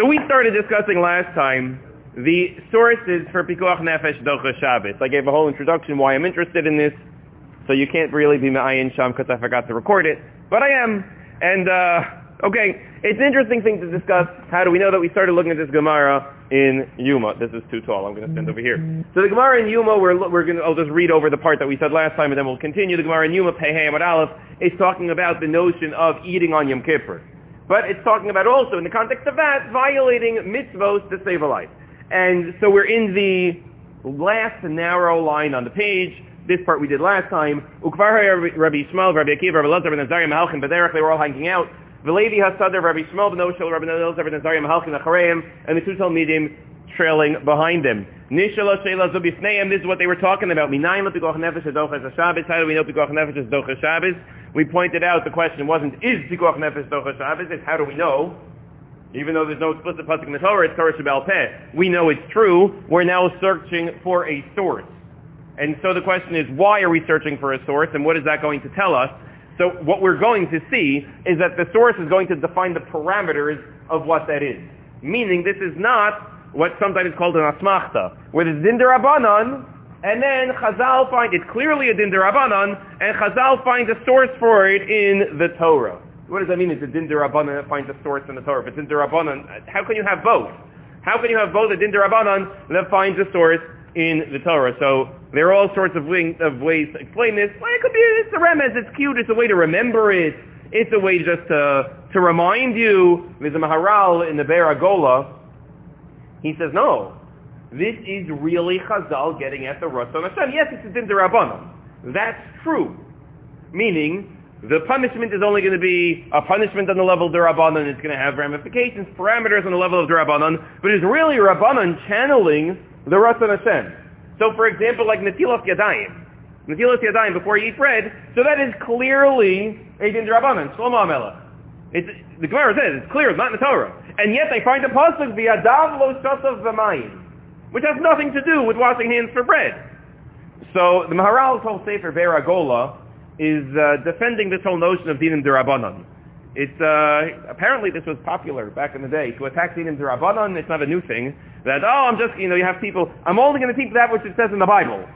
So we started discussing last time the sources for Pikuach Nefesh Docha Shabbos. I gave a whole introduction why I'm interested in this, so you can't really be Ma'ayin Sham because I forgot to record it, but I am. And, uh, okay, it's an interesting thing to discuss. How do we know that we started looking at this Gemara in Yuma? This is too tall. I'm going to stand over here. So the Gemara in Yuma, we're, we're going to, I'll just read over the part that we said last time and then we'll continue. The Gemara in Yuma, Pehei Amad Aleph, is talking about the notion of eating on Yom Kippur. But it's talking about also, in the context of that, violating mitzvos to save a life. And so we're in the last narrow line on the page. This part we did last time. Ukvar Rabbi Yishmael, Rabbi Akiva, Rabbi Lazar, Rabbi Nazariah, Mahalchin, Bederach, they were all hanging out. Velevi Hasadar, Rabbi Yishmael, Ben Oshel, Rabbi Nazariah, Rabbi Nazariah, Mahalchin, Achareim, and the two Talmidim trailing behind them. Nishala Sheila Zubifneim, this is what they were talking about. Minayim Pikuach Nefesh Adochas Shabbos. How do we know Pikuach Nefesh is Dochas Shabbos? We pointed out the question wasn't, is Pikuach Nefesh Dochas Shabbos? It's how do we know? Even though there's no explicit pasuk in the Torah, it's Torah Shabbal Peh. We know it's true. We're now searching for a source. And so the question is, why are we searching for a source, and what is that going to tell us? So what we're going to see is that the source is going to define the parameters of what that is. Meaning this is not what sometimes is called an asmachta, where there's din derabanan, and then Chazal find it clearly a din derabanan, and Chazal finds a source for it in the Torah. What does that mean? It's a din derabanan that finds a source in the Torah. If it's din derabanan, how can you have both? How can you have both a din derabanan that finds a source in the Torah? So there are all sorts of, wing, of ways to explain this. Well, it could be it's a remez, it's cute, it's a way to remember it, it's a way just to to remind you. There's a Maharal in the Be'er HaGolah. He says no. This is really Chazal getting at the Ratzon Hashem. Yes, it's a din derabanan. That's true. Meaning, the punishment is only going to be a punishment on the level of the Rabbanon. It's going to have ramifications, parameters on the level of the Rabbanon, but it's really Rabbanon channeling the Ratzon Hashem. So, for example, like Natilas Yadayim. Natilas Yadayim before you eat bread, so that is clearly a din Rabbanon, Shlomo Amelech. It's, the Gemara says it's clear, it's not in the Torah. And yet they find a pasuk, V'yadav lo shasav v'mayim, which has nothing to do with washing hands for bread. So the Maharal's whole Sefer Be'er HaGolah is uh, defending this whole notion of dinim derabanan. It's uh, apparently this was popular back in the day to attack dinim derabanan. It's not a new thing. That oh, I'm just you know you have people. I'm only going to teach that which it says in the Bible.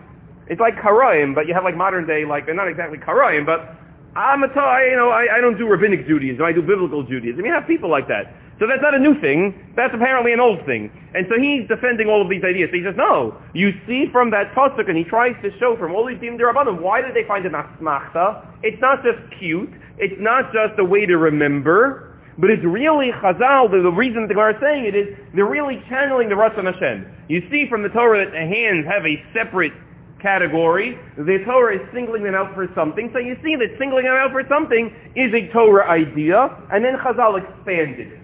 It's like karoim, but you have like modern day like they're not exactly karoim, but I'm a you know I, I don't do rabbinic Judaism. I do biblical Judaism. You have people like that. So that's not a new thing. That's apparently an old thing. And so he's defending all of these ideas. So he says, no, you see from that pasuk, and he tries to show from all these Dim Dirabanim, why did they find an asmachta? It's not just cute. It's not just a way to remember. But it's really Chazal, the, the reason the Gemara is saying it is, they're really channeling the Ratzon Hashem. You see from the Torah that the hands have a separate category. The Torah is singling them out for something. So you see that singling them out for something is a Torah idea, and then Chazal expanded it.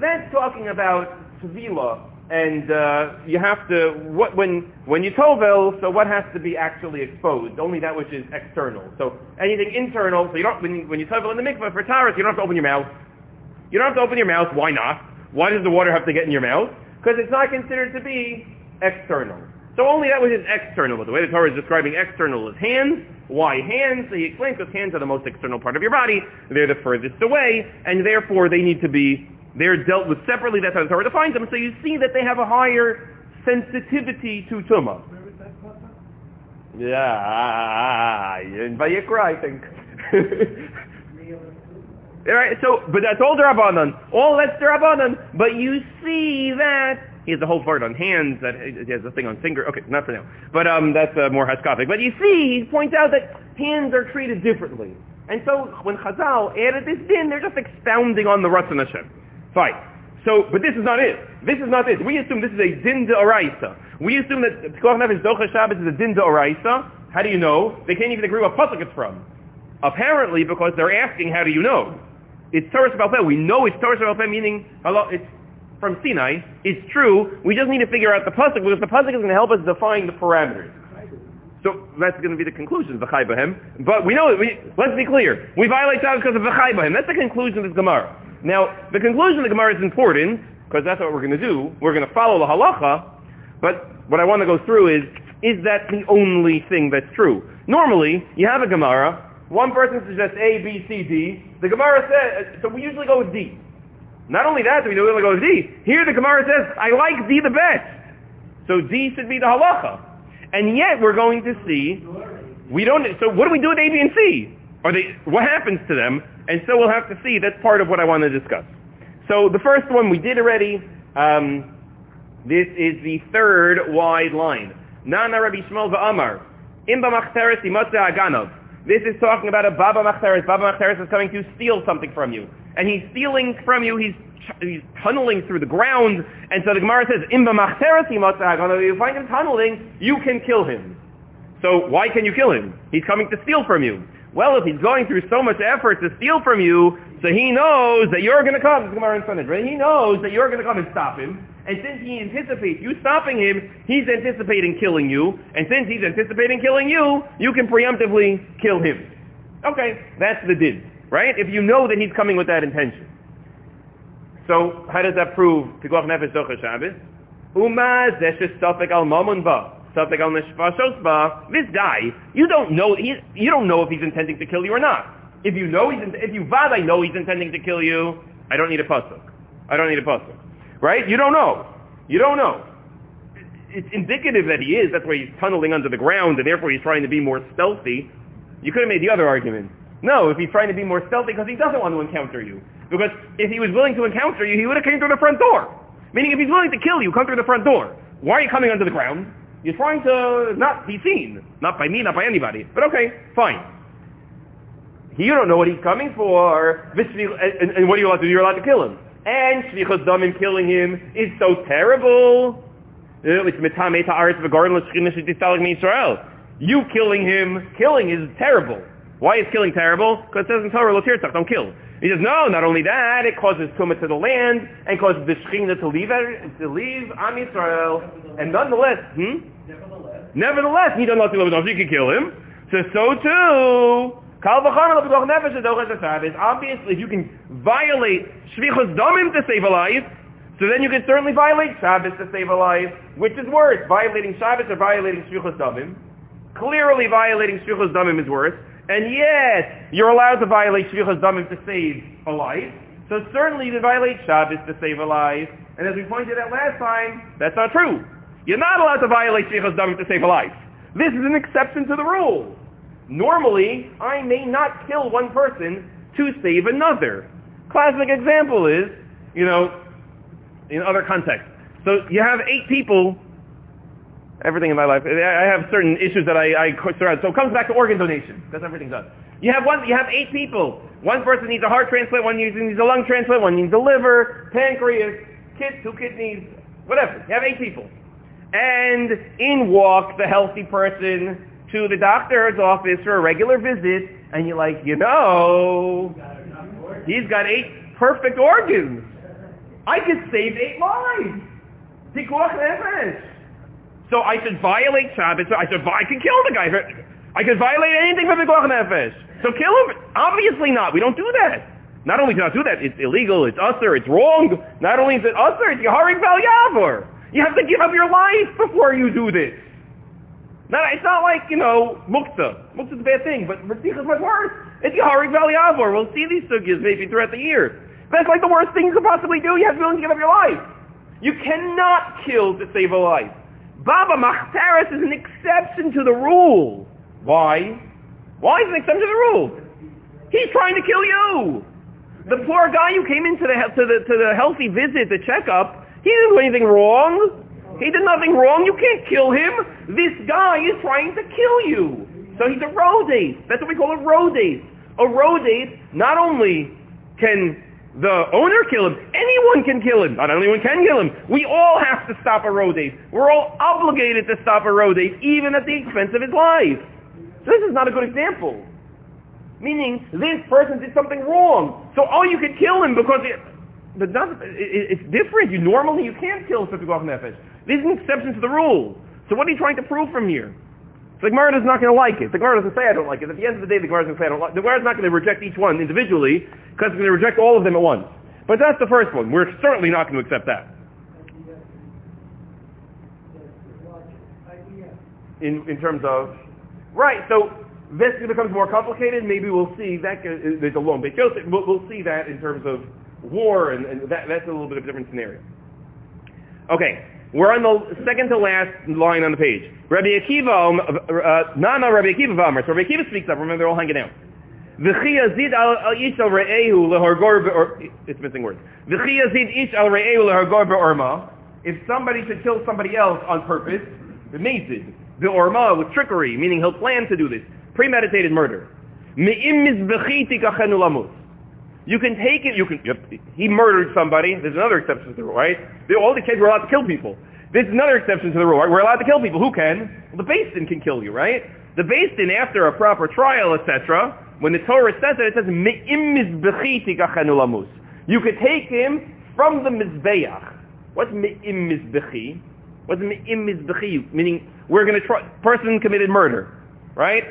That's talking about tevila, and uh, you have to what when when you tovel. So what has to be actually exposed? Only that which is external. So anything internal. So you don't when you, when you tovel in the mikveh for taras, you don't have to open your mouth. You don't have to open your mouth. Why not? Why does the water have to get in your mouth? Because it's not considered to be external. So only that which is external. But the way the Torah is describing external is hands. Why hands? So he explains because hands are the most external part of your body. They're the furthest away, and therefore they need to be they're dealt with separately. That's how the Torah defines them. So you see that they have a higher sensitivity to tumah. Yeah, in Vayikra, I think. All right, so, but that's all Darabanan. All that's Darabanan. But you see that he has a whole part on hands. That he has a thing on finger. Okay, not for now. But um, that's uh, more haskafic. But you see, he points out that hands are treated differently. And so when Chazal added this din, they're just expounding on the Ratzon Hashem. Fine. So, but this is not it. This is not it. We assume this is a din de oraisa. We assume that Pikuach Nefesh Docha Shabbos is a din de oraisa. How do you know? They can't even agree what pasuk it's from. Apparently, because they're asking, how do you know? It's Torah Shabbat. We know it's Torah Shabbat meaning it's from Sinai. It's true. We just need to figure out the pasuk because the pasuk is going to help us define the parameters. So that's going to be the conclusion of V'chai But we know, we, let's be clear. We violate Shabbos because of V'chai That's the conclusion of this Gemara. Now, the conclusion of the Gemara is important, because that's what we're going to do. We're going to follow the halacha, but what I want to go through is, is that the only thing that's true? Normally, you have a Gemara, one person suggests A, B, C, D. The Gemara says, so we usually go with D. Not only that, do we know it goes D. Here the Gemara says, I like D the best. So D should be the halacha. And yet we're going to see, we don't, so what do we do with A, B, and C? Are they, what happens to them? And so we'll have to see. That's part of what I want to discuss. So the first one we did already. Um, this is the third wide line. Nana Rabbi Shmuel va'amar. Imba machteres imatze aganov. This is talking about a Baba Machteres. Baba Machteres is coming to steal something from you. And he's stealing from you, he's, he's tunneling through the ground. And so the Gemara says, Imba. If you find him tunneling, you can kill him. So why can you kill him? He's coming to steal from you. Well, if he's going through so much effort to steal from you, so he knows that you're going to come. This Gemara in Sanhedrin. He knows that you're going to come and stop him. And since he anticipates you stopping him, he's anticipating killing you. And since he's anticipating killing you, you can preemptively kill him. Okay, that's the did, right? If you know that he's coming with that intention. So how does that prove Pikuach Nefesh Docha Shabbos? Uma zeshes al mamun ba. Safek al neshvashosba, this guy, you don't know, he, you don't know if he's intending to kill you or not. If you know he's, if you vad, I know he's intending to kill you, I don't need a pasuk. I don't need a pasuk. Right? You don't know. You don't know. It's indicative that he is. That's why he's tunneling under the ground, and therefore he's trying to be more stealthy. You could have made the other argument. No, if he's trying to be more stealthy because he doesn't want to encounter you. Because if he was willing to encounter you, he would have came through the front door. Meaning if he's willing to kill you, come through the front door. Why are you coming under the ground? You're trying to not be seen. Not by me, not by anybody. But okay, fine. You don't know what he's coming for. And, what are you allowed to do? You're allowed to kill him. And Shvichas Damim killing him is so terrible. Uh, you killing him, killing is terrible. Why is killing terrible? Because it says in Torah, don't kill. He says, no, not only that, it causes tumah to the land and causes the Shekhinah to leave, to leave Am Yisrael. And nonetheless, hmm? Nevertheless, he does not live so you can kill him. So, so too, Obviously, if you can violate Shvichos Damim to save a life, so then you can certainly violate Shabbos to save a life. Which is worse, violating Shabbos or violating Shvichos Damim? Clearly violating Shvichos Damim is worse. And yet, you're allowed to violate Shvichas Damim to save a life. So certainly to violate Shabbos to save a life. And as we pointed out last time, that's not true. You're not allowed to violate Shvichas Damim to save a life. This is an exception to the rule. Normally, I may not kill one person to save another. Classic example is, you know, in other contexts. So you have eight people everything in my life. I have certain issues that I, I surround. So it comes back to organ donation. That's everything done. You have one. You have eight people. One person needs a heart transplant. One needs, a lung transplant. One needs a liver, pancreas, kid, two kidneys, whatever. You have eight people. And in walks the healthy person to the doctor's office for a regular visit, and you're like, you know, he's got eight perfect organs. I could save eight lives. So I should violate Shabbos. I should, I can kill the guy. I could violate anything for Pikuach Nefesh. So kill him? Obviously not. We don't do that. Not only do not do that, it's illegal, it's usher, it's wrong. Not only is it usher, it's Yaharik Val Yavor. You have to give up your life before you do this. Not, it's not like, you know, mukta. Is a bad thing, but Reticha is much worse. It's Yaharik Val Yavor. We'll see these sugyas maybe throughout the year. That's like the worst thing you could possibly do. You have to be willing to give up your life. You cannot kill to save a life. Baba Machteres is an exception to the rule. Why? Why is an exception to the rule? He's trying to kill you. The poor guy who came into the to the to the healthy visit, the checkup, he didn't do anything wrong. He did nothing wrong. You can't kill him. This guy is trying to kill you. So he's a rodef. That's what we call a rodef. A rodef not only can the owner kill him. Anyone can kill him. Not anyone can kill him. We all have to stop a rodef. We're all obligated to stop a rodef, even at the expense of his life. So this is not a good example. Meaning, this person did something wrong. So, oh, you could kill him because it, but not, it, it's different. You normally you can't kill such a nefesh. This is an exception to the rule. So what are you trying to prove from here? So the Gemara is not going to like it. The Gemara doesn't say I don't like it. At the end of the day, the Gemara is going to say I don't like it. The Gemara is not going to reject each one individually because it's going to reject all of them at once. But that's the first one. We're certainly not going to accept that. In, in terms of, right, so this becomes more complicated. Maybe we'll see that, there's a long bit. We'll, we'll see that in terms of war, and, and that, that's a little bit of a different scenario. Okay, we're on the second to last line on the page. Rabbi Akiva, um, uh, Nana Rabbi Akiva Vamar. So Rabbi Akiva speaks up. Remember, they're all hanging out. V'chi yazid al ish al re'ehu or it's missing words. V'chi yazid ish al re'ehu be'orma. If somebody should kill somebody else on purpose, amazing. The orma with trickery, meaning he'll plan to do this. Premeditated murder. Me'im mizbechiti kachenu lamut. You can take it, you can, he murdered somebody, there's another exception to the rule, right? All the kids were allowed to kill people. There's another exception to the rule, right? We're allowed to kill people. Who can? Well, the Din can kill you, right? The Din, after a proper trial, etc., when the Torah says it, it says, me'im lamus. You could take him from the Mizbeach. What's Me'im Mizbechi? What's Me'im Mizbechi? Meaning, we're going to try, person committed murder, right?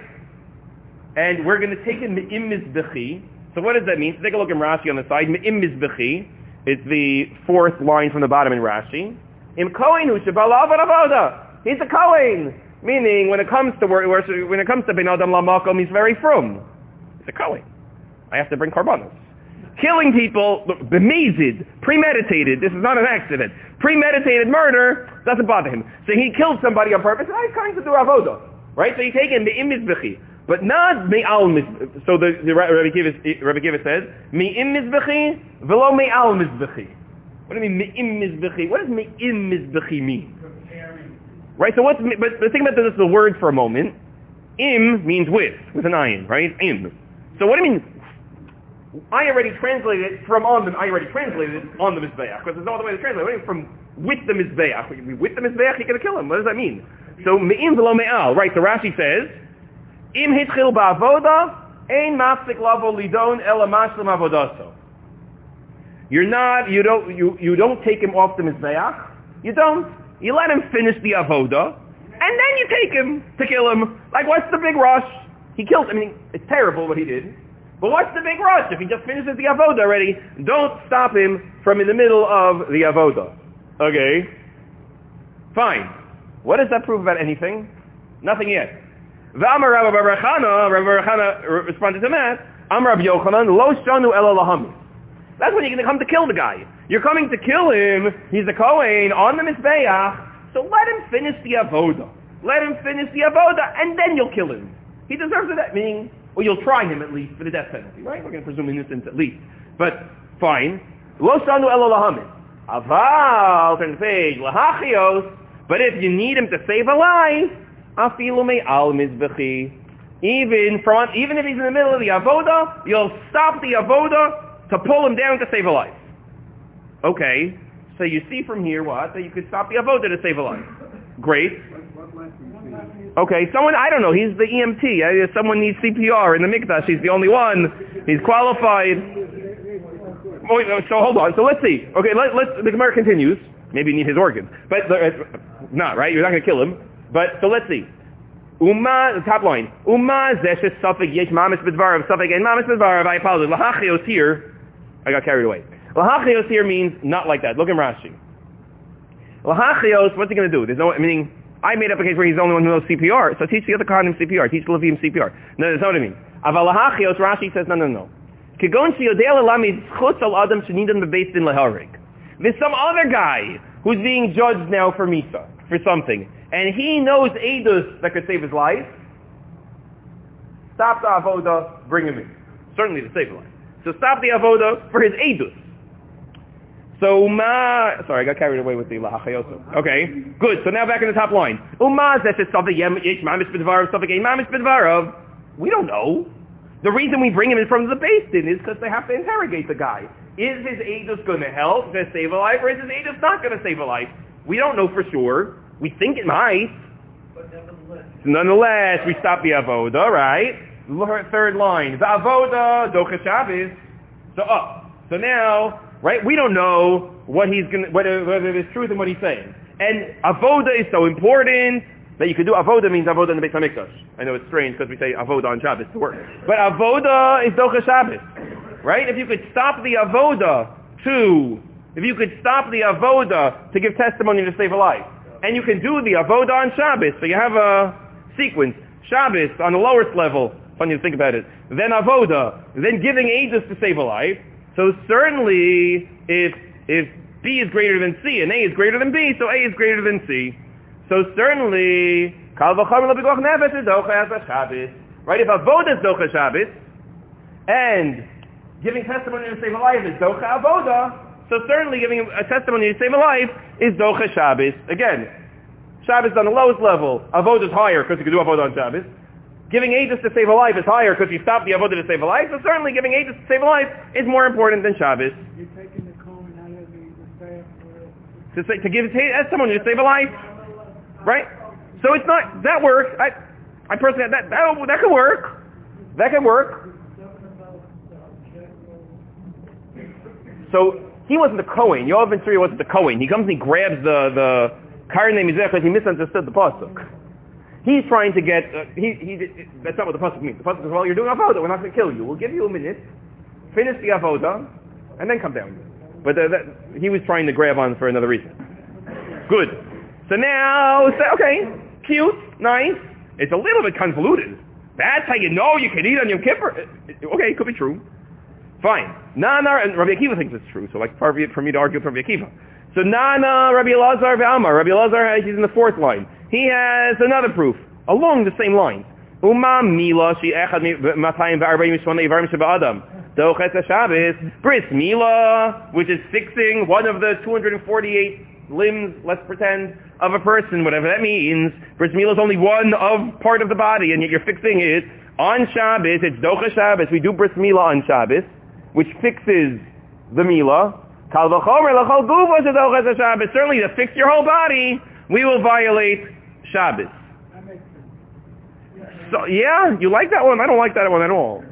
And we're going to take him Me'im Mizbechi, so what does that mean? So take a look in Rashi on the side. Im mizbechi. It's the fourth line from the bottom in Rashi. Im kohen hu He's a kohen. Meaning, when it comes to when it comes to ben adam lamakom, he's very frum. He's a kohen. I have to bring korbanos. Killing people, bemazed, premeditated. This is not an accident. Premeditated murder doesn't bother him. So he killed somebody on purpose. he's trying to do avodah, right? So you take him the imizbechi. But not me'al mizbechi. So the, the Rabbi Kiva, Rabbi Kiva says, me'im mizbechi, velo me'al mizbechi. What do you mean me'im mizbechi? What does me'im mizbechi mean? Preparing. Right, so what's, but, but think about this, the word for a moment. Im means with, with an ayin, right? Im. So what do you mean? I already translated it from on the, I already translated it on the Mizbeach, because there's no other way to translate it. From with the Mizbeach. With the Mizbeach, you're going to kill him. What does that mean? So me'im velo me'al. Right, so Rashi says, Im hitchil ba'avoda, ein mafsik lavo lidon ela mashlim avodaso. You're not, you don't, you, you don't take him off the mizbeach. You don't. You let him finish the avoda, and then you take him to kill him. Like, what's the big rush? He killed, I mean, it's terrible what he did. But what's the big rush? If he just finishes the avoda already, don't stop him from in the middle of the avoda. Okay? Fine. What does that prove about anything? Nothing yet. V'amar Rabbi Barachana, Rabbi Barachana responded to that, Amar Rabbi Yochanan, lo shanu lahamis. That's when you're going to come to kill the guy. You're coming to kill him, he's a Kohen, on the Mizbeach, so let him finish the Avoda. Let him finish the Avoda, and then you'll kill him. He deserves that meaning, or you'll try him at least for the death penalty, right? We're going to presume innocence at least. But, fine. Lo shanu ela lahamis. Aval, turn the page, but if you need him to save a life, afilu mizbechi. Even from, even if he's in the middle of the avoda, you'll stop the avoda to pull him down to save a life. Okay, so you see from here what? That you could stop the avoda to save a life. Great. Okay, someone, I don't know, he's the EMT. Someone needs CPR in the mikdash. He's the only one. He's qualified. So hold on. So let's see. Okay, let, us the Gemara continues. Maybe you need his organs. But, uh, not, right? You're not going to kill him. But, so let's see. Uma, the top line. Uma zeshes suffix yesh mamis bidvarav, suffix and mamis bidvarav, I apologize. Lahachios here, I got carried away. Lahachios here means not like that. Look in Rashi. Lahachios, what's he going to do? There's no, meaning, I made up a case where he's the only one who knows CPR, so teach the other condoms CPR, teach the Levim CPR. No, that's not what I mean. Aval lahachios, Rashi says, no, no, no. Kigon shiyodei alami chutz al adam shenidan bebeis din leharig. There's some other guy who's being judged now for Misa, for something and he knows Eidos that could save his life, stop the Avoda, bring him in. Certainly to save his life. So stop the Avoda for his Eidos. So ma, sorry, I got carried away with the lahachayoso. Okay, good. So now back in the top line. Uma We don't know. The reason we bring him in from the Din is because they have to interrogate the guy. Is his Eidos going to help to save a life, or is his Eidos not going to save a life? We don't know for sure. We think it might. But nevertheless. Nonetheless, we stop the avoda, right? Third line. The avoda, docha Shabbos. So up. Oh, so now, right, we don't know what he's going whether, whether there's truth in what he's saying. And avoda is so important that you could do avoda means avoda in the Beit HaMikdash. I know it's strange because we say avoda on Shabbos to work. But avoda is docha Shabbos. Right? If you could stop the avoda to, if you could stop the avoda to give testimony to save a life, and you can do the avoda on Shabbos. So you have a sequence. Shabbos on the lowest level, funny to think about it. Then avoda, then giving ages to save a life. So certainly, if if B is greater than C and A is greater than B, so A is greater than C. So certainly. Right? If avoda is docha Shabbos, and giving testimony to save a life is docha avoda, so certainly giving a testimony to save a life is docha Shabbos. Again, Shabbos is on the lowest level. Avoda is higher because you can do avoda on Shabbos. Giving ages to save a life is higher because you stop the avodah to save a life. So certainly giving ages to save a life is more important than Shabbos. You're taking the coin out of the, the To, say, to give testimony to save a life, right? So it's not that works. I, I personally that that oh, that could work. That could work. So he wasn't the Cohen. Yoav Ben wasn't the Cohen. He comes and he grabs the the Karen name because he misunderstood the pasuk. He's trying to get, uh, he, he, that's not what the Pasuk means. The Pasuk says, well, you're doing Avodah, we're not going to kill you. We'll give you a minute, finish the Avodah, and then come down. But uh, he was trying to grab on for another reason. Good. So now, okay, cute, nice. It's a little bit convoluted. That's how you know you can eat on Yom Kippur. Okay, it could be true. Fine. Nana, and Rabbi Akiva thinks it's true, so like far for me to argue with Rabbi Akiva. So Nana, Rabbi Elazar, Amar. Rabbi Elazar, he's in the fourth line. He has another proof along the same lines. Uma mila she echad matayim v'arbayim shmonei ivarim sheba'adam. Dochet Shabbos, bris mila, which is fixing one of the 248 limbs, let's pretend, of a person, whatever that means. Bris mila is only one of part of the body, and yet you're fixing it. On Shabbos, it's Docha Shabbos. We do bris mila on Shabbos, which fixes the mila. Kal v'chomer l'chol guva Shabbos. Certainly to fix your whole body, we will violate Shabbos. So yeah, you like that one? I don't like that one at all.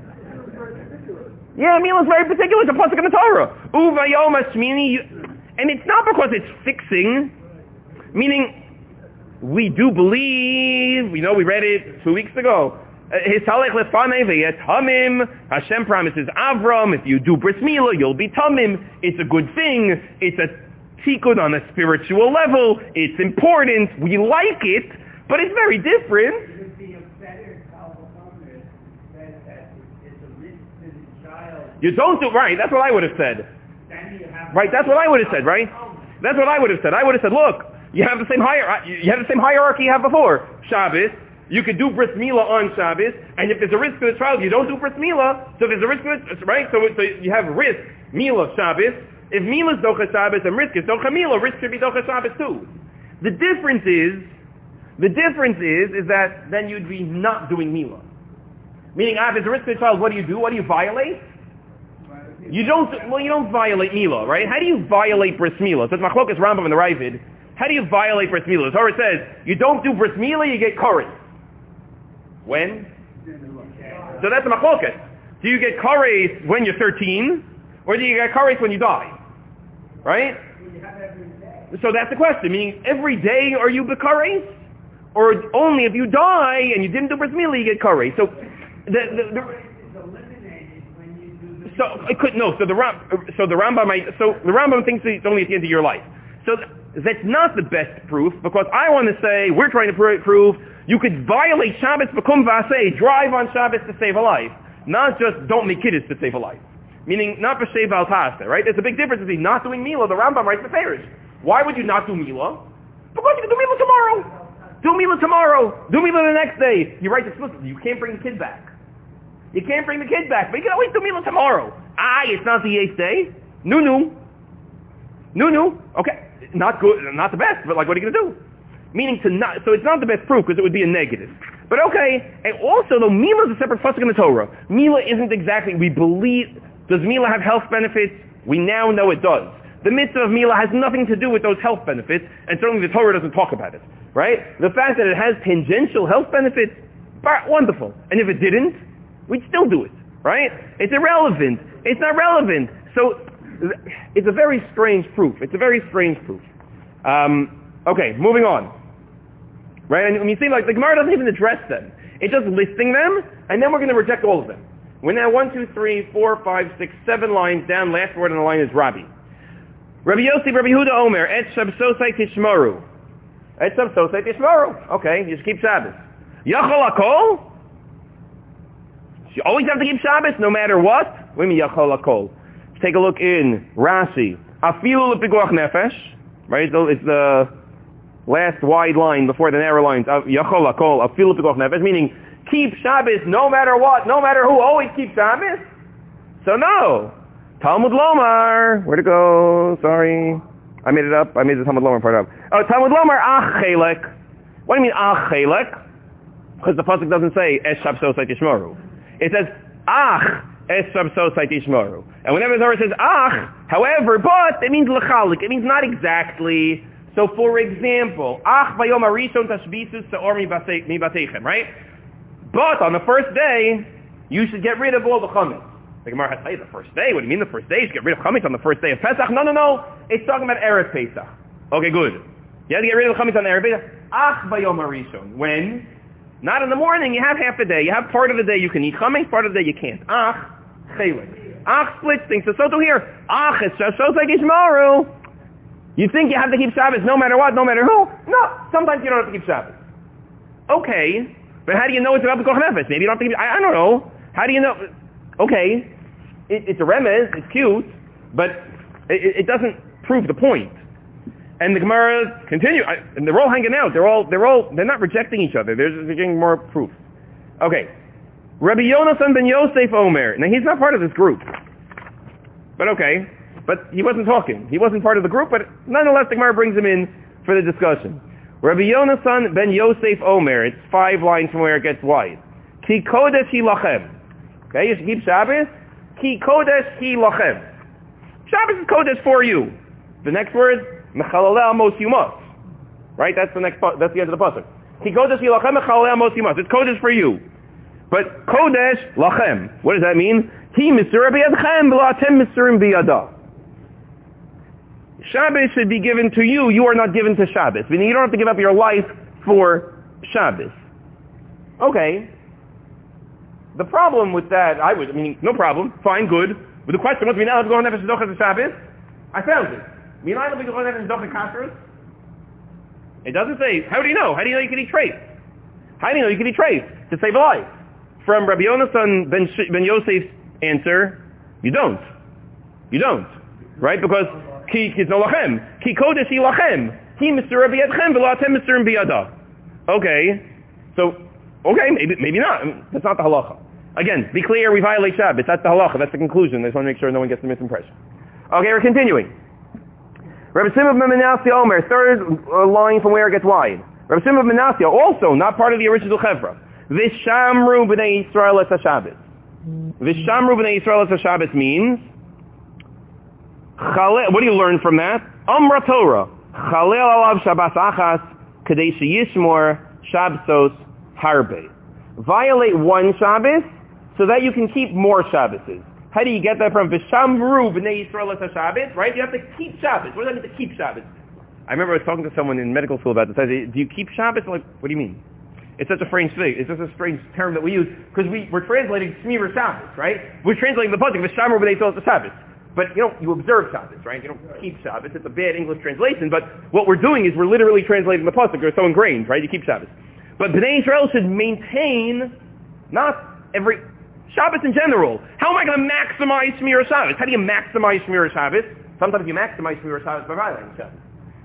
Yeah, Mila is very particular. It's a pasuk in the Torah. Uvayom Ashmini, and it's not because it's fixing, meaning we do believe. We know we read it two weeks ago. Hashem promises Avram, if you do bris milah, you'll be tamim. It's a good thing. It's a tikkun on a spiritual level. It's important. We like it, but it's very different. You don't do right. That's what I would have said. Right. That's what I would have said. Right. That's what I would have said. I would have said, look, you have the same hier- you have the same hierarchy you have before. Shabbos. You could do bris milah on Shabbos, and if there's a risk to the child, you don't do bris milah. So if there's a risk, to it, right? So, so you have risk milah Shabbos, if Mila is Docha Shabbos and Risk is Docha Mila, Risk should be Docha Shabbos too. The difference is, the difference is, is that then you'd be not doing Mila. Meaning, ah, if it's a risk to the child, what do you do? What do you violate? You don't, well, you don't violate Mila, right? How do you violate Bris Mila? So it's Machlokas Rambam and the Ra'avad. How do you violate Bris Mila? The Torah says, you don't do Bris Mila, you get Koris. When? So that's a Machlokas. Do you get Koris when you're 13? Or do you get Koris when you die? Right? So that's the question. Meaning, every day are you Bekares? Or only if you die and you didn't do Bris Milah, you get Kares. So the, the, the so it could no. So the Ram, so the Rambam, so the Rambam thinks it's only at the end of your life. So that's not the best proof because I want to say we're trying to prove you could violate Shabbos bekum vase, drive on Shabbos to save a life, not just don't make kiddush to save a life. Meaning not b'shei bal right? There's a big difference between not doing Mila. The Rambam writes the Farish. Why would you not do Mila? Because you can do Mila tomorrow. Do Mila tomorrow. Do Mila the next day. He writes explicitly, you can't bring the kid back. You can't bring the kid back, but you can always do Mila tomorrow. Aye, it's not the eighth day. No, no. No, no. Okay. Not good, not the best, but like what are you going to do? Meaning to not, so it's not the best proof because it would be a negative. But okay, and also though Mila is a separate pasuk in the Torah. Mila isn't exactly, we believe, does Mila have health benefits? We now know it does. The mitzvah of Mila has nothing to do with those health benefits, and certainly the Torah doesn't talk about it, right? The fact that it has tangential health benefits, wonderful. And if it didn't, we'd still do it, right? It's irrelevant. It's not relevant. So it's a very strange proof. It's a very strange proof. Um, okay, moving on. Right? And you see, like, the Gemara doesn't even address them. It's just listing them, and then we're going to reject all of them. We're now one, two, three, four, five, six, seven lines down. Last word on the line is Rabbi. Rabbi Yossi, Rabbi Huda Omer, Et Shabsosai Tishmaru. Et Shabsosai Tishmaru. Okay, you just keep Shabbos. Yachol Akol? You always have to keep Shabbos no matter what? What do you mean Yachol Akol? Let's take a look in Rashi. Afilu lepiguach nefesh, right? So It's the last wide line before the narrow lines. of Yachol akol afilu lepiguach nefesh, meaning keep Shabbos no matter what, no matter who, always keep Shabbos. So no. Talmud Lomar, where to go? Sorry. I made it up. I made the Talmud Lomar part up. Oh, Talmud Lomar, ach chelek. What do you mean ach chelek? Because the pasuk doesn't say es shabsosai tishmoru. It says ach es shabsosai tishmoru. And whenever the Torah says ach, however, but, it means lechalik. It means not exactly. So for example, ach vayom arishon tashbisus seor mibatechem, right? But on the first day, you should get rid of all the chametz. The Gemara has say the first day. What do you mean the first day? You should get rid of chametz on the first day of Pesach? No, no, no. It's talking about Erev Pesach. Okay, good. You have to get rid of the chametz on Erev Pesach. Ach bayom harishon. When? Not in the morning. You have half the day. You have part of the day you can eat chametz, part of the day you can't. Ach chelik. Ach splits things. So so to here. Ach it's so like Ishmaru. You think you have to keep Shabbos no matter what, no matter who? No. Sometimes you don't have to keep Shabbos. Okay. But how do you know it's about the Koch? Maybe you don't have to keep, I, I don't know. How do you know? Okay. It, it's a remez. It's cute. But it, it doesn't prove the point. And the Gemara continue, I, and they're all hanging out. They're all, they're all, they're not rejecting each other. They're, they're getting more proof. Okay. Rabbi Yonasan ben Yosef Omer. Now he's not part of this group. But okay. But he wasn't talking. He wasn't part of the group, but nonetheless the Gemara brings him in for the discussion. Rabbi Yonasan ben Yosef Omer. It's five lines from where it gets wide. Ki kodesh hi lachem. Okay, you should keep Shabbos. Ki kodesh hi lachem. Shabbos is kodesh for you. The next word, mechalalel mos yumas. Right? That's the next. That's the end of the pasuk. Ki kodesh hi lachem mechalalel mos yumas. It's kodesh for you. But kodesh lachem. What does that mean? He misur biyadchem v'latem misurim biyada. Shabbos should be given to you. You are not given to Shabbos. Meaning you don't have to give up your life for Shabbos. Okay. The problem with that, I would, I mean, no problem. Fine, good. But the question was, we now have to go on Nefesh Dochas Shabbos? I found it. We now have to go on Nefesh Docha? It doesn't say, how do you know? How do you know you can eat trace? How do you know you can eat trace to save a life? From Rabbi Yonasan ben, ben Yosef's answer, you don't. You don't. Right? Because ki no lachem. Ki kodesh hi lachem. Hi misur biyadchem v'latem misur biyada. Okay. So, okay, maybe, maybe not. That's not the halacha. Again, be clear, we violate Shabbos. That's the halacha. That's the conclusion. I just want to make sure no one gets the misimpression. Okay, we're continuing. Rabbi Simon Menasya Omer, third uh, line from where it gets wide. Rabbi Simon Menasya, also not part of the original Chevra. Vishamru b'nei Yisrael es Shabbos. Vishamru b'nei Yisrael es Shabbos means, what do you learn from that? Amra Torah. Chalel alav Shabbos achas, kadei yishmor Shabbosos harbe. Violate one Shabbos so that you can keep more Shabbases. How do you get that from Vishamru b'nei Yisrael es Shabbos? Right? You have to keep Shabbos. What does that mean to keep Shabbos? I remember I was talking to someone in medical school about this. I said, do you keep Shabbos? Like, what do you mean? It's such a strange thing. It's just a strange term that we use because we, we're translating Shmir Shabbos, right? We're translating the pasuk Vishamru b'nei Yisrael es Shabbos. But you know, you observe Shabbos, right? You don't keep Shabbos. It's a bad English translation. But what we're doing is we're literally translating the pasuk. They're so ingrained, right? You keep Shabbos. But Bnei Israel should maintain not every Shabbos in general. How am I going to maximize Shmir Shabbos? How do you maximize Shmir Shabbos? Sometimes you maximize Shmir Shabbos by violating Shabbos.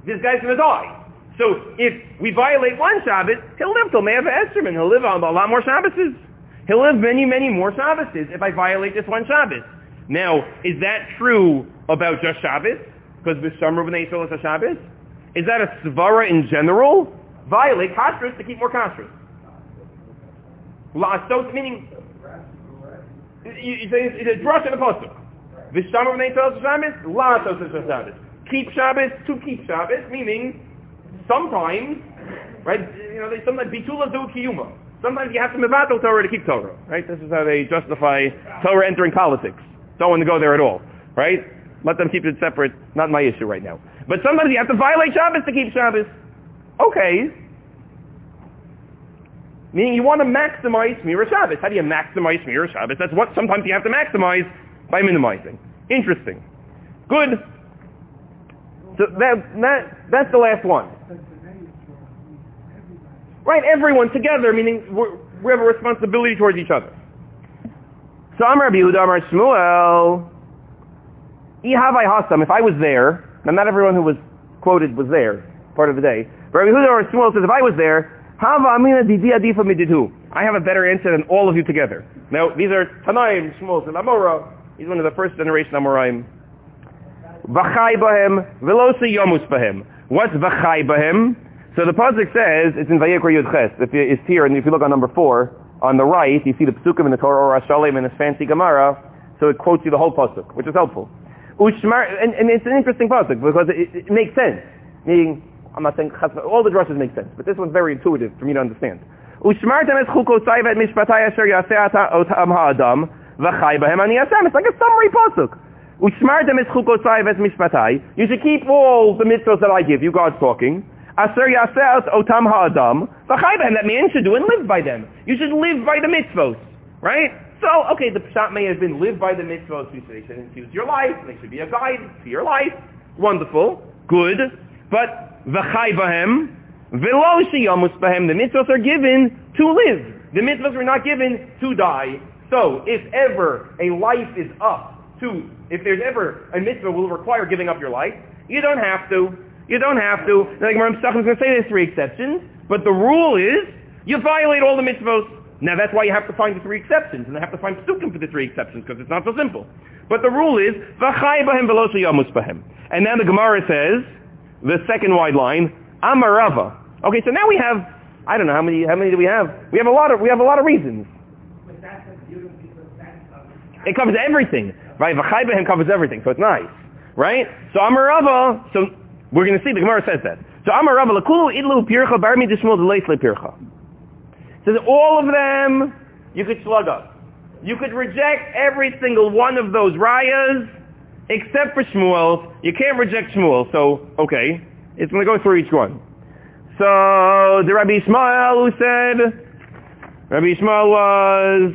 This guy's going to die. So if we violate one Shabbos, he'll live till Me'av Esrim, he'll live on a lot more Shabboses. He'll live many, many more Shabboses if I violate this one Shabbos. Now, is that true about just Shabbos? Because Vishamru b'nei Yisrael is a Shabbos? Is that a svara in general? Violate kashrus to keep more kashrus. La'asot, meaning, it's a drush in the pasuk. Vishamru b'nei Yisrael is Shabbos? La'asot is a Shabbos. Keep Shabbos to keep Shabbos, meaning sometimes, right, you know, they sometimes bitula do kiyuma. Sometimes you have to mevatel Torah to keep Torah, right? This is how they justify Torah entering politics. Don't want to go there at all, right? Let them keep it separate. Not my issue right now. But sometimes you have to violate Shabbos to keep Shabbos. Okay. Meaning you want to maximize Shmira Shabbos. How do you maximize Shmira Shabbos? That's what sometimes you have to maximize by minimizing. Interesting. Good. So that, that, that's the last one. Right, everyone together, meaning we have a responsibility towards each other. Amar Rabbi Yehuda Amar Shmuel. If I was there, now not everyone who was quoted was there, part of the day, but Rabbi Huda or Shmuel says, if I was there. I have a better answer than all of you together. Now, these are Tanaim, Shmuel, and Amora. He's one of the first generation Amoraim. V'chai bahem, velosi yomus. What's v'chai bahem? So the pasuk says, it's in Vayikra Yud Ches. If it's here, and if you look on number four, on the right, you see the psukim in the Torah or Ashalim in this fancy Gemara, so it quotes you the whole pasuk, which is helpful. Ushmar, and, and it's an interesting pasuk because it, it, makes sense. Meaning, I'm not saying all the drushes make sense, but this one's very intuitive for me to understand. It's like a summary mishpatai. You should keep all the mitzvahs that I give you. God's talking. Asher yaseh otam ha'adam v'chai bahem. That man should do and live by them. You should live by the mitzvahs, right? So, okay, the pshat may have been live by the. We say should infuse your life. They should be a guide to your life. Wonderful, good, but v'chai bahem v'lo shiyamus bahem. The mitzvahs are given to live. The mitzvahs are not given to die. So, if ever a life is up to, if there's ever a mitzvah will require giving up your life, you don't have to. You don't have to. Like Maram Stachman is going to say there's three exceptions, but the rule is you violate all the mitzvot. Now that's why you have to find the three exceptions, and they have to find psukim for the three exceptions, because it's not so simple. But the rule is, v'chai bahem yamus bahem. And then the Gemara says, the second wide line, amarava. Okay, so now we have, I don't know, how many, how many do we have? We have a lot of, we have a lot of reasons. It covers everything, right? Bahem covers everything, so it's nice, right? So amarava, so we're going to see, the Gemara says that. So amarava, lakulu idlu pircha barmi dishmul deleisle pircha. Says all of them you could slug up. You could reject every single one of those rayas except for Shmuel. You can't reject Shmuel. So, okay, it's going to go through each one. So the Rabbi Ishmael who said, Rabbi Ishmael was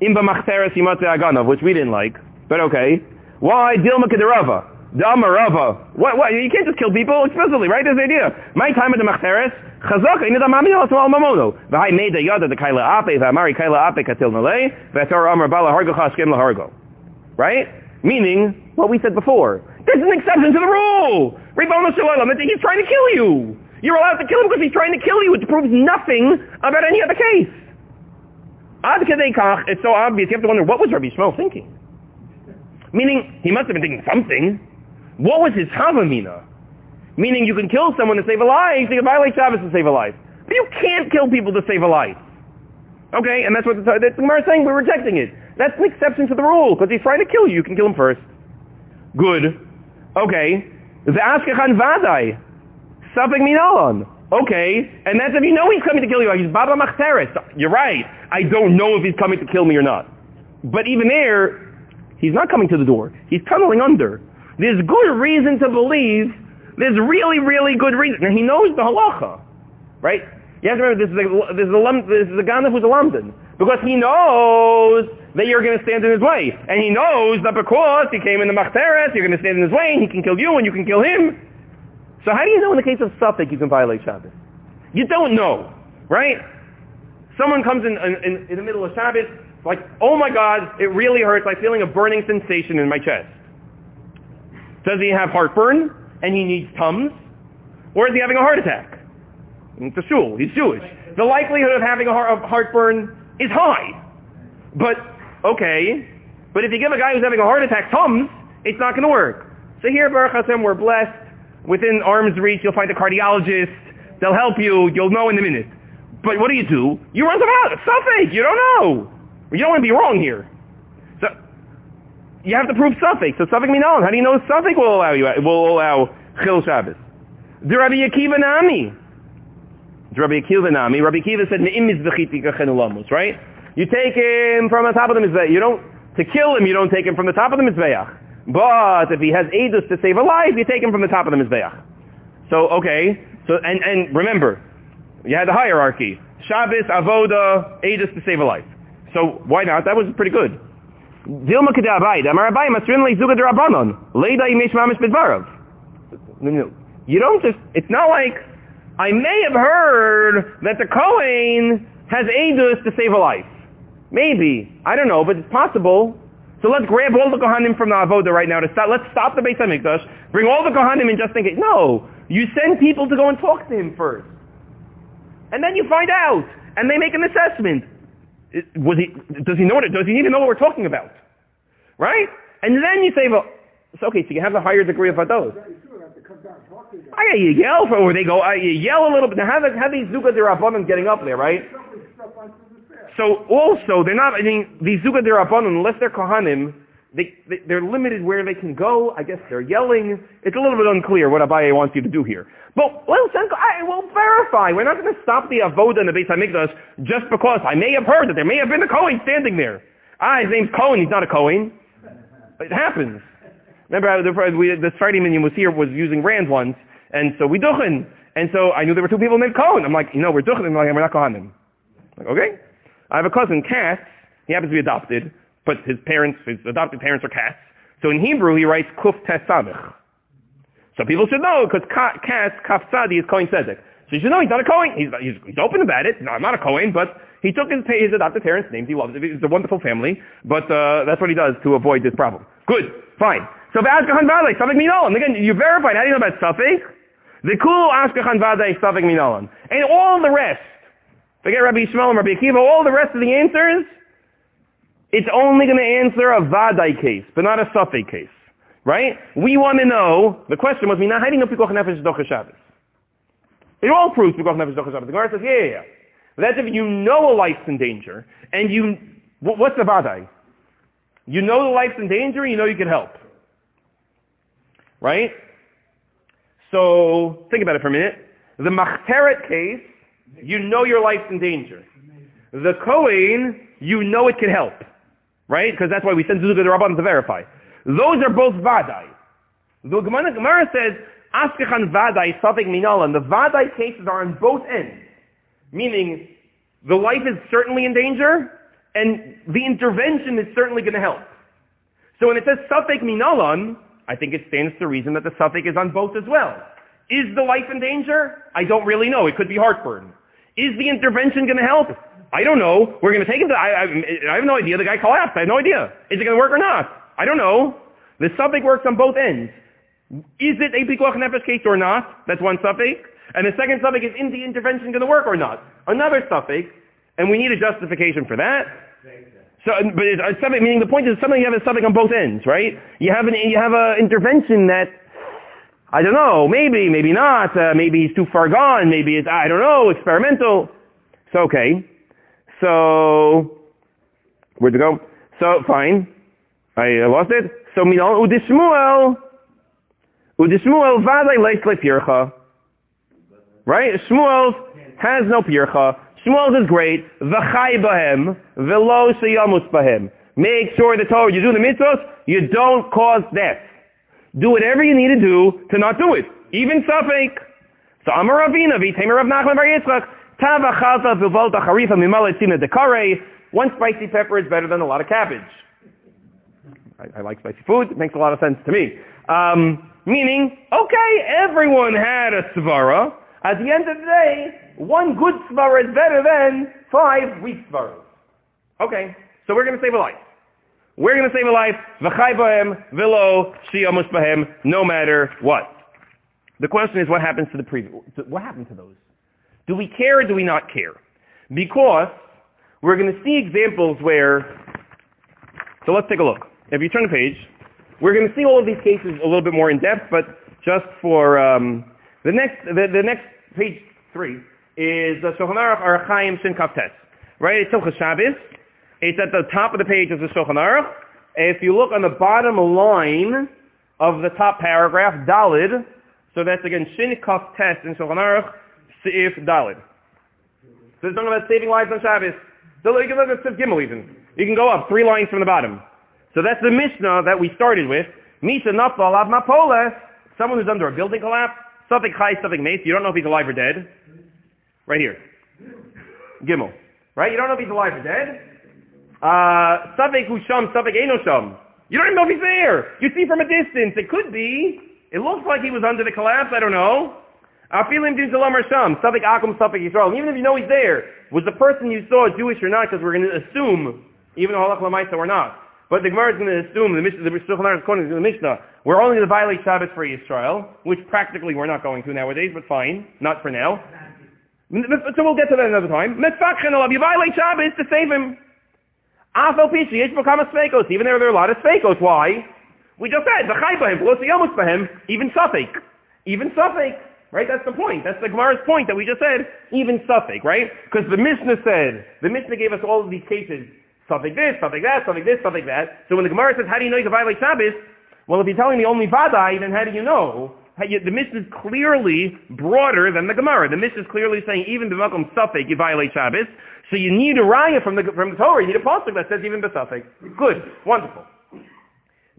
Imba Machteres Yimatze Aganov, which we didn't like, but okay. Why Dilma Kedarava? Dama Rava. What, what? You can't just kill people explicitly, right? The idea. My time at the Machteres, Chazak, ina da mami al mamono. V'hai meda yada the kaila ape, v'amari kaila ape katil nalei, v'atar amar bala hargo chaskim lahargo. Right? Meaning, what we said before. There's an exception to the rule. Ribono shalom, he's trying to kill you. You're allowed to kill him because he's trying to kill you, which proves nothing about any other case. Ad it's so obvious, you have to wonder, what was Rabbi Shmuel thinking? Meaning, he must have been thinking something. What was his Havamina? Meaning you can kill someone to save a life, you can violate Shabbos to save a life. But you can't kill people to save a life. Okay, and that's what the, that's the Gemara is saying, we're rejecting it. That's an exception to the rule, because he's trying to kill you, you can kill him first. Good. Okay. The Askechan Vadai. Safek Minalon. Okay, and that's if you know he's coming to kill you. He's Baba Machteres. You're right. I don't know if he's coming to kill me or not. But even there, he's not coming to the door. He's tunneling under. There's good reason to believe there's really, really good reason. Now he knows the halacha, right? You have to remember this is a, this is a, this is a who's a London. Because he knows that you're going to stand in his way. And he knows that because he came in the Machteres, you're going to stand in his way, and he can kill you, and you can kill him. So how do you know in the case of Suffolk you can violate Shabbos? You don't know, right? Someone comes in, in, in the middle of Shabbos, like, oh my God, it really hurts. I'm feeling a burning sensation in my chest. Does he have heartburn? and he needs Tums? Or is he having a heart attack? It's a shul. He's Jewish. The likelihood of having a heart, of heartburn is high. But, okay. But if you give a guy who's having a heart attack Tums, it's not going to work. So here, Baruch Hashem, we're blessed. Within arm's reach, you'll find a cardiologist. They'll help you. You'll know in a minute. But what do you do? You run some out. Suffix. You don't know. You don't want to be wrong here you have to prove suffix. So suffix minon. How do you know suffix will allow you will allow chil Shabbos? The Rabbi Akiva Nami. The Rabbi Akiva Nami. Rabbi Akiva said ne'im mizbechitika right? You take him from the top of the mizbeach. You don't to kill him. You don't take him from the top of the mizbeach. But if he has edus to save a life, you take him from the top of the mizbeach. So okay. So and and remember, you had the hierarchy: Shabbos, avoda, edus to save a life. So why not? That was pretty good. Dilma kedabai, amar abai masrin le zuga drabanon, leida mamish bidvarav. You don't just, it's not like, I may have heard that the Kohen has edus to save a life. Maybe. I don't know, but it's possible. So let's grab all the Kohanim from the Avoda right now to stop. Let's stop the Beis Hamikdash. Bring all the Kohanim in just think, case. No, you send people to go and talk to him first, and then you find out, and they make an assessment. Was he? Does he know what? It, does he even know what we're talking about? Right? And then you say, well, it's okay. So you have a higher degree of. Very I you yell for, or they go, I, you yell a little bit. Now have, have these Zuga Dirabanan getting up there, right? So also, they're not, I mean, these Zuga Dirabanan, unless they're Kohanim, they, they, they're limited where they can go. I guess they're yelling. It's a little bit unclear what Abaye wants you to do here. But, well, I will verify. We're not going to stop the Avoda in the Beis HaMikdash just because I may have heard that there may have been a Cohen standing there. Ah, his name's Cohen. He's not a Cohen. It happens. Remember, the, we, the Friday minyan was here, was using Rand once, and so we duchen. And so I knew there were two people named Cohen. I'm like, you know, we're duchen. I'm like, we're not Kohanim. Like, okay. I have a cousin, Cass. He happens to be adopted, but his parents, his adopted parents are Cass. So in Hebrew, he writes Kuf Tes Samich. So people should know, because Cass, Kaf Tzadi, is Kohen Tzedek. So you should know he's not a Kohen. He's, he's, he's open about it. No, I'm not a Kohen, but he took his, his adopted parents' names. He loves it. It's a wonderful family, but uh, that's what he does to avoid this problem. Good. Fine. So Ashkahan Vadai, Safek Minalan. Again, you verified. How do you know about Safek? The cool Ashkahan Vadai, Safek Minalan. And all the rest, forget Rabbi Shmuel and Rabbi Akiva, all the rest of the answers, it's only going to answer a Vadai case, but not a Safek case. Right? We want to know, the question was, Mina hiding a Pikuach Nefesh Docha Shabbos. It all proves Pikuach Nefesh Docha Shabbos. The Gemara says, yeah, yeah, yeah. That's if you know a life's in danger, and you, what's the Vadai? You know the life's in danger, you know you can help. Right? So, think about it for a minute. The Machteret case, you know your life's in danger. The Kohen, you know it can help. Right? Because that's why we send Zuzuka the Rabban to verify. Those are both Vadai. The Gemara, says, Askechan Vadai, Safik Minal, and the Vadai cases are on both ends. Meaning, the life is certainly in danger, and the intervention is certainly going to help. So when it says Safek Minalan, I think it stands to reason that the Safek is on both as well. Is the life in danger? I don't really know. It could be heartburn. Is the intervention going to help? I don't know. We're going to take him to, I, I, I have no idea. The guy collapsed. I have no idea. Is it going to work or not? I don't know. The Safek works on both ends. Is it a Pikuach Nefesh case or not? That's one Safek. And the second Safek is, is the intervention going to work or not? Another Safek. And we need a justification for that. So, but it's a suffix, meaning the point is something you have a suffix on both ends, right? You have an you have a intervention that I don't know, maybe, maybe not, uh, maybe he's too far gone, maybe it's I don't know, experimental. So okay, so where'd it go? So fine, I lost it. So minal udishmuel, udishmuel vaday leis lepircha, right? Shmuel has no pircha. Shmuel is great. V'chai bahem, v'lo sheyamus bahem. Make sure the Torah, you do the mitzvahs, you don't cause death. Do whatever you need to do to not do it. Even suffix. So Amar Ravina, v'tamer Rav Nachman Bar Yitzchak, tava chalta v'volta charifa mimalet sina dekare. One spicy pepper is better than a lot of cabbage. I, I like spicy food. It makes a lot of sense to me. Um, meaning, okay, everyone had a svara. At the end of the day, one good svara is better than five weak svaras. Okay, so we're going to save a life. We're going to save a life, v'chai bahem, v'lo, shiyamus bahem, no matter what. The question is, what happens to the previous? What happened to those? Do we care or do we not care? Because we're going to see examples where. So let's take a look. If you turn the page, we're going to see all of these cases a little bit more in depth, but just for um, the next, the, the next page three is the Shulchan Aruch Orach Chaim Shin Kaftes. Right? It's Hilchas Shabbos. It's at the top of the page of the Shulchan Aruch. If you look on the bottom line of the top paragraph, Dalid, so that's again Shin Kaftes in Shulchan Aruch, Seif Dalid. So it's talking about saving lives on Shabbos. So you can look at Gimel even. You can go up three lines from the bottom. So that's the Mishnah that we started with. Misa Nafal Av Mapoles, someone who's under a building collapse, something high, something mace. You don't know if he's alive or dead. Right here. Gimel. Right? You don't know if he's alive or dead. Uh, Savik Husham, Savik Enosham. You don't even know if he's there. You see from a distance. It could be. It looks like he was under the collapse. I don't know. Afilim din salam sham. Savik Akum, Savik Yisrael. Even if you know he's there, was the person you saw Jewish or not? Because we're going to assume, even though halach lamaisa or not. But the Gemara is going to assume, the Mishnah, the Shulchan the Mishnah, we're only going to violate Shabbos for Israel, which practically we're not going to nowadays, but fine, not for now. So we'll get to that another time. You violate Shabbos to save him. Afal Pishi, a Svekos. Even though there are a lot of Svekos. Why? We just said, B'chai B'hem, V'los B'hem, even Safek. Even Safek. Right? That's the point. That's the Gemara's point that we just said. Even Safek, right? Because the Mishnah said, the Mishnah gave us all of these cases. Something this, something that, something this, something that. So when the Gemara says, how do you know you can violate Shabbos? Well, if you're telling me only Vadai, then how do you know? The Mishnah is clearly broader than the Gemara. The Mishnah is clearly saying even the B'makom Safek, you violate Shabbos. So you need a raya from the, from the Torah. You need a pasuk that says even B'Safek. Good. Wonderful.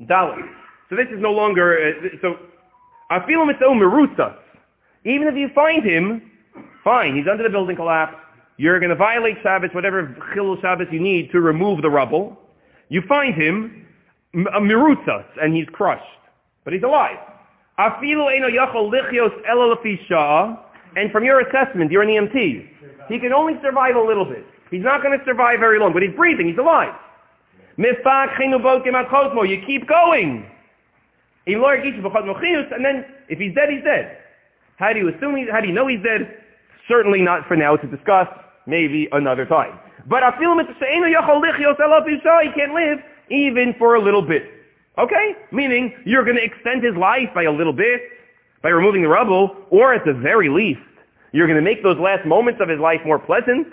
Dalit. So this is no longer, uh, so, Afilu Mitzvah Merusa. Even if you find him, fine, he's under the building collapse. You're going to violate Shabbos, whatever chilul Shabbos you need to remove the rubble. You find him, a mirutzas, and he's crushed. But he's alive. Afilu eno yachol lichios ela And from your assessment, you're an EMT. He can only survive a little bit. He's not going to survive very long, but he's breathing. He's alive. You keep going. And then, if he's dead, he's dead. How do you assume he's, how do you know he's dead? Certainly not for now to discuss, maybe another time. But I feel he can't live even for a little bit. Okay? Meaning, you're going to extend his life by a little bit, by removing the rubble, or at the very least, you're going to make those last moments of his life more pleasant.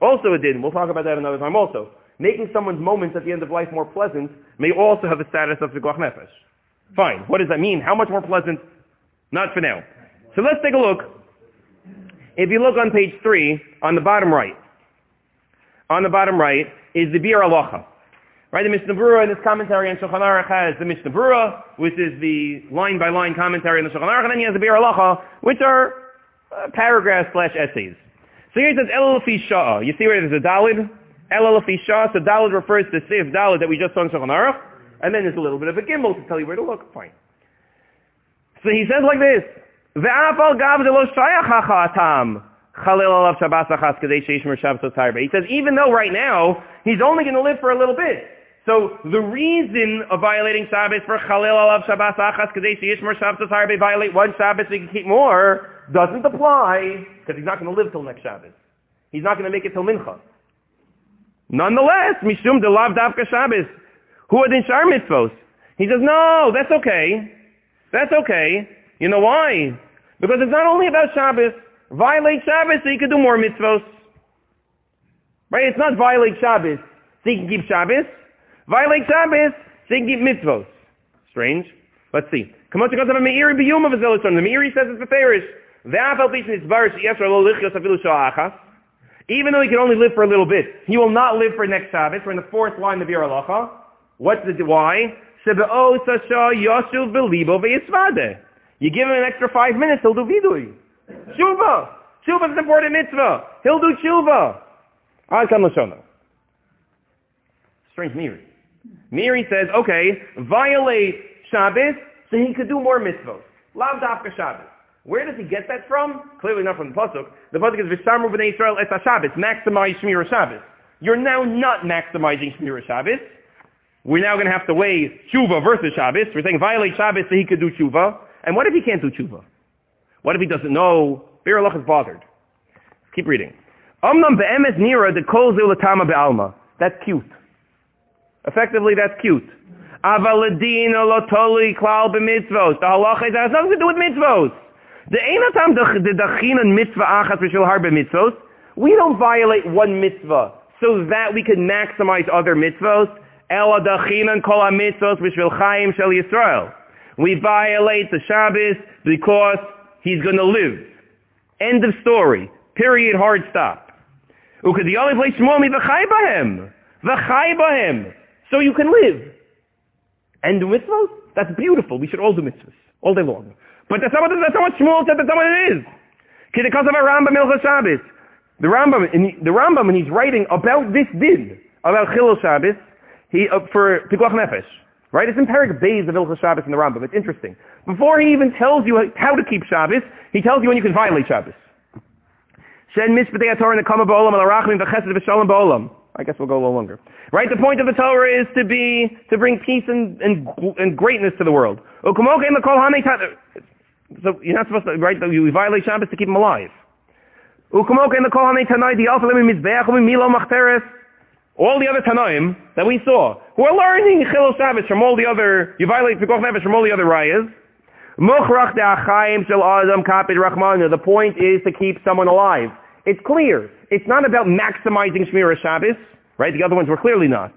Also a din. We'll talk about that another time also. Making someone's moments at the end of life more pleasant may also have the status of the nefesh. Fine. What does that mean? How much more pleasant? Not for now. So let's take a look. If you look on page three, on the bottom right, on the bottom right is the Biur Halacha. Right, the Mishnah Berurah in this commentary on Shulchan Aruch has the Mishnah Berurah, which is the line-by-line commentary on the Shulchan Aruch, and then he has the Biur Halacha, which are uh, paragraphs slash essays. So here it says El Shah. You see where there's a Dalid? El Shah. So Dalid refers to the Sif Dalid that we just saw in Shulchan Aruch, and then there's a little bit of a gimbal to tell you where to look. Fine. So he says like this. He says even though right now he's only going to live for a little bit. So the reason of violating Shabbos for Chalil alav shabbos achas kadei sheishmer shabbos violate one Shabbos so he can keep more doesn't apply because he's not going to live till next Shabbos. He's not going to make it till Mincha. Nonetheless, mishum de lav davka Shabbos. Who are the shar mitzvos? He says, no, that's okay. That's okay. You know why? Because it's not only about Shabbos. Violate Shabbos so you can do more mitzvos. Right? It's not violate Shabbos so you can keep Shabbos. Violate Shabbos so you can keep mitzvos. Strange. Let's see. The Meiri says it's the Farish. Even though he can only live for a little bit, he will not live for next Shabbos. We're in the fourth line of Yer What's the why? You give him an extra five minutes, he'll do vidui. Tshuva. Tshuva is an important mitzvah. He'll do tshuva. Ad kan lashona. Strange Meiri. Meiri says, okay, violate Shabbos so he could do more mitzvahs. Lav dafka Shabbos. Where does he get that from? Clearly not from the pasuk. The pasuk is Vishamru b'nei Israel et Shabbos. Maximize Shmir Shabbos. You're now not maximizing Shmir Shabbos. We're now going to have to weigh tshuva versus Shabbos. We're saying violate Shabbos so he could do tshuva. And what if he can't do tshuva? What if he doesn't know? Biur is bothered. Keep reading. Omnam be'emes nira de kol be'alma. That's cute. Effectively, that's cute. Avaladin olotoli klal b'mitzvos. The halacha has nothing to do with mitzvos. The einatam dachinan mitzvah achat v'shil harbe mitzvos. We don't violate one mitzvah so that we can maximize other mitzvos. Ela dachinan kol ha-mitzvos v'shil chaim shel Yisrael. We violate the Shabbos because he's going to live. End of story. Period. Hard stop. The only place shmomi v'chai b'hem. So you can live. And do mitzvahs? That's beautiful. We should all do mitzvahs. All day long. But that's not that's not what Shmuel said. That's not what it is. Because of a Rambam Ilcha Shabbos. The Rambam, in the Rambam, when he's writing about this din, about Chilul Shabbos, he, uh, for Pikuach Nefesh, Right? It's in Perik Beis of Ilcha Shabbos in the Rambam. It's interesting. Before he even tells you how to keep Shabbos, he tells you when you can violate Shabbos. Shen mitzvah Torah nekama ba'olam al arachmim v'chesed v'shalom ba'olam. I guess we'll go a little longer. Right? The point of the Torah is to be, to bring peace and, and, and greatness to the world. So you're not supposed to, right? You violate Shabbos to keep them alive. All the other Tanaim that we saw, who are learning Chilul Shabbos from all the other, you violate Pikuach Nefesh from all the other Rayas, Mukhrachda Khaim Shal Adam Kapir Rahman. the point is to keep someone alive. It's clear. It's not about maximizing Shmir Shabbos, right? The other ones were clearly not.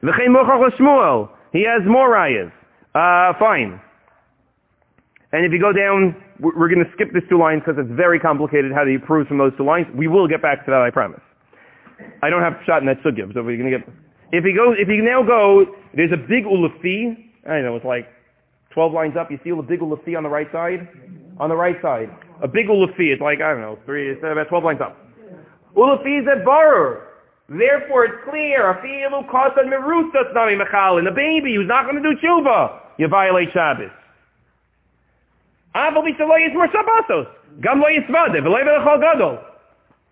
He has more rayas. Uh, fine. And if you go down, we're going to skip these two lines because it's very complicated how to prove from those two lines. We will get back to that, I promise. I don't have shot in that sugya, so we're to get. If you go, if you now go, there's a big ulafi. I don't know it's like 12 lines up. You see a big ulafi on the right side, on the right side. A big ulafi. It's like I don't know, three. It's about 12 lines up. Ulafi is a borrower. Therefore, it's clear. Afilu kasan merusas nami mechal. And the baby who's not going to do tshuva, you violate Shabbos.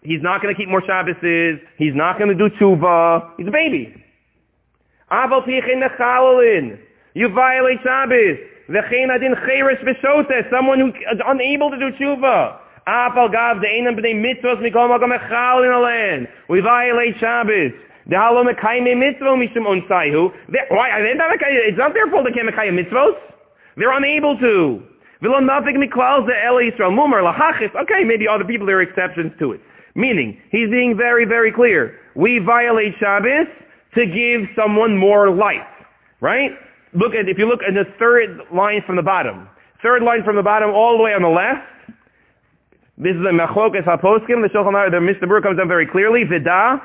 He's not going to keep more Shabbases. He's not going to do tshuva. He's a baby. You violate Shabbos. Someone who is unable to do tshuva. We violate Shabbos. Dehalo mekayim mitzvah mishum unsayhu. Why? It's not their fault they can't make mitzvos. They're unable to. V'lo nafik mikwal ze'el Yisrael. Mumar lahachis. Okay, maybe other people, there are exceptions to it. Meaning, he's being very, very clear. We violate Shabbos to give someone more life. Right? Look at, if you look at the third line from the bottom. Third line from the bottom all the way on the left. This is a Machlokas HaPoskim. The Shulchan the Mishnah Berurah comes down very clearly. Vida.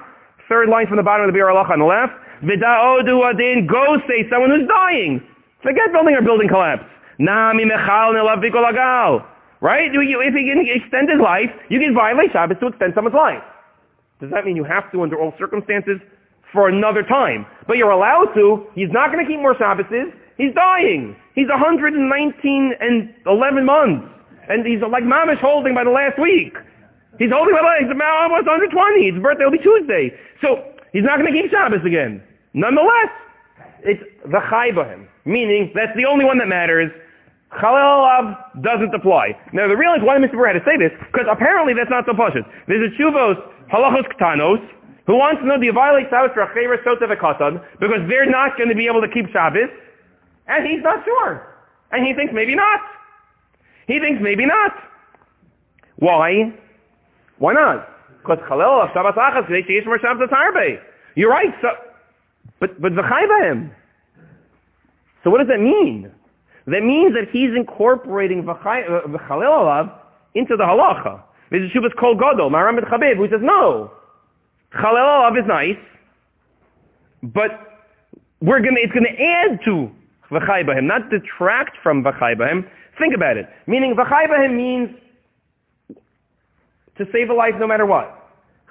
Third line from the bottom of the Biur on the left. Vida Odu Adin. Go say someone who's dying. Forget building or building collapse. Nami mechal lagal. Right? If he can extend his life, you can violate Shabbos to extend someone's life. Does that mean you have to under all circumstances for another time? But you're allowed to. He's not going to keep more Shabbases. He's dying. He's 119 and 11 months. And he's like mamish holding by the last week. He's holding by the legs. Almost 120. His birthday will be Tuesday. So he's not going to keep Shabbos again. Nonetheless, it's the chaybahim. Meaning, that's the only one that matters. Chalel doesn't apply. Now the real is why Mr. Burr had to say this, because apparently that's not so pashut. There's a chuvos halachos ktanos who wants to know do you violate Shabbos sota v'katan because they're not going to be able to keep Shabbos, and he's not sure, and he thinks maybe not. He thinks maybe not. Why? Why not? Because chalel alav Shabbos achas k'dei sheyish more Shabbos harbe. You're right. So, but but v'chayvahim. So what does that mean? That means that he's incorporating uh, v'chalil alav into the halacha. There's a shubas kol gadol, Maram ben Chabib, who says no. Chalil alav is nice, but we're gonna, it's gonna add to v'chai not detract from v'chai Think about it. Meaning v'chai means to save a life no matter what.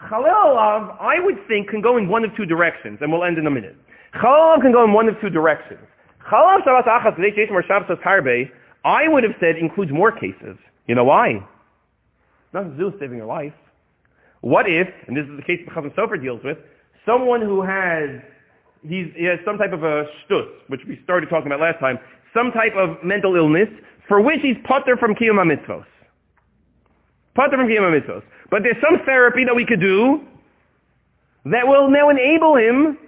Chalil alav, I would think, can go in one of two directions, and we'll end in a minute. Chalil alav can go in one of two directions. I would have said includes more cases. You know why? Nothing to do with saving your life. What if, and this is the case the Chazon Sofer deals with, someone who has, he's, he has some type of a shtus, which we started talking about last time, some type of mental illness for which he's putter from kiyum. Putter from kiyum. But there's some therapy that we could do that will now enable him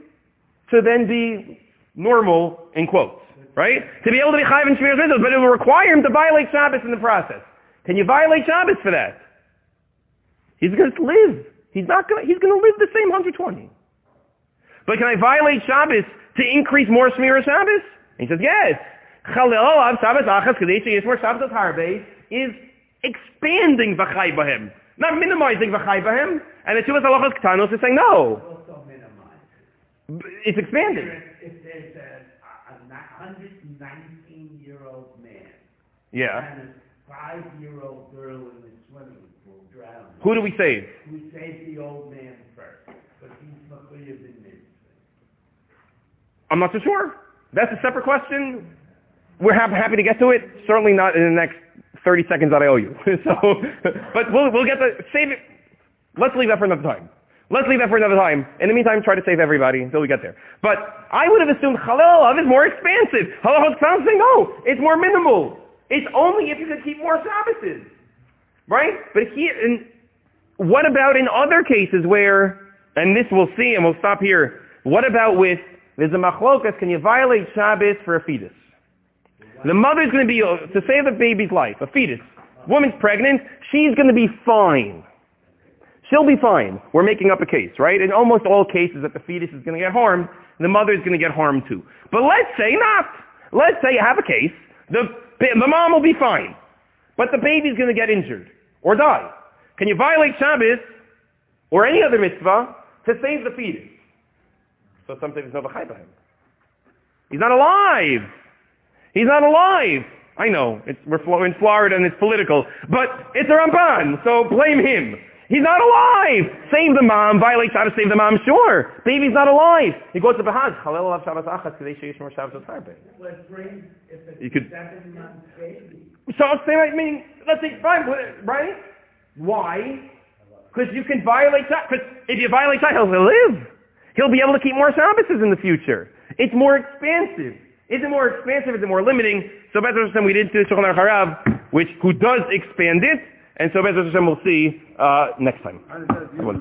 to then be normal, in quotes, right? To be able to be chayiv in Shmiras Mitzvahs, but it will require him to violate Shabbos in the process. Can you violate Shabbos for that? He's going to live. He's not going to, he's going to live the same 120. But can I violate Shabbos to increase more Shmiras Shabbos? he says, yes. Chalel Shabbos Achas Kadesh Yismor Shabbos Harbe is expanding V'chai Bahem, not minimizing V'chai Bahem. And the Chuvas Halachas Ktanos is saying no. It's expanding. If there's a, a 119-year-old man yeah. and a five-year-old girl in the swimming pool drowning, who do we save? We save the old man first, but he's in. I'm not so sure. That's a separate question. We're happy, happy to get to it. Certainly not in the next 30 seconds that I owe you. so, but we'll, we'll get the, save it. Let's leave that for another time. Let's leave that for another time. In the meantime, try to save everybody until we get there. But I would have assumed Halal is more expansive. Halal Olav saying, no, it's more minimal. It's only if you can keep more Sabbaths. Right? But here, and what about in other cases where, and this we'll see and we'll stop here, what about with, there's a machlokas, can you violate Shabbos for a fetus? The mother's going to be, uh, to save the baby's life, a fetus. Woman's pregnant, she's going to be fine. She'll be fine. We're making up a case, right? In almost all cases that the fetus is going to get harmed, the mother is going to get harmed too. But let's say not. Let's say you have a case, the, the mom will be fine, but the baby's going to get injured or die. Can you violate Shabbos or any other mitzvah to save the fetus? So sometimes no him. He's not alive. He's not alive. I know, we're in Florida and it's political, but it's a Ramban, so blame him. He's not alive. Save the mom, violate Shabbos, save the mom, sure. Baby's not alive. He goes to Bahaz. Halel alav Shabbos achas, kadei sheish more Shabbos bring, You could- seven months. So I'll say, I mean, let's say, fine, right? Why? Because you can violate Shabbos. Because if you violate Shabbos, he'll live. He'll be able to keep more Shabbos in the future. It's more expansive. Is it more expansive? Is it more limiting? So Bezos Hashem, we did to Shulchan Aruch Harav, which, who does expand it, and so Bezos Hashem we'll see uh, next time.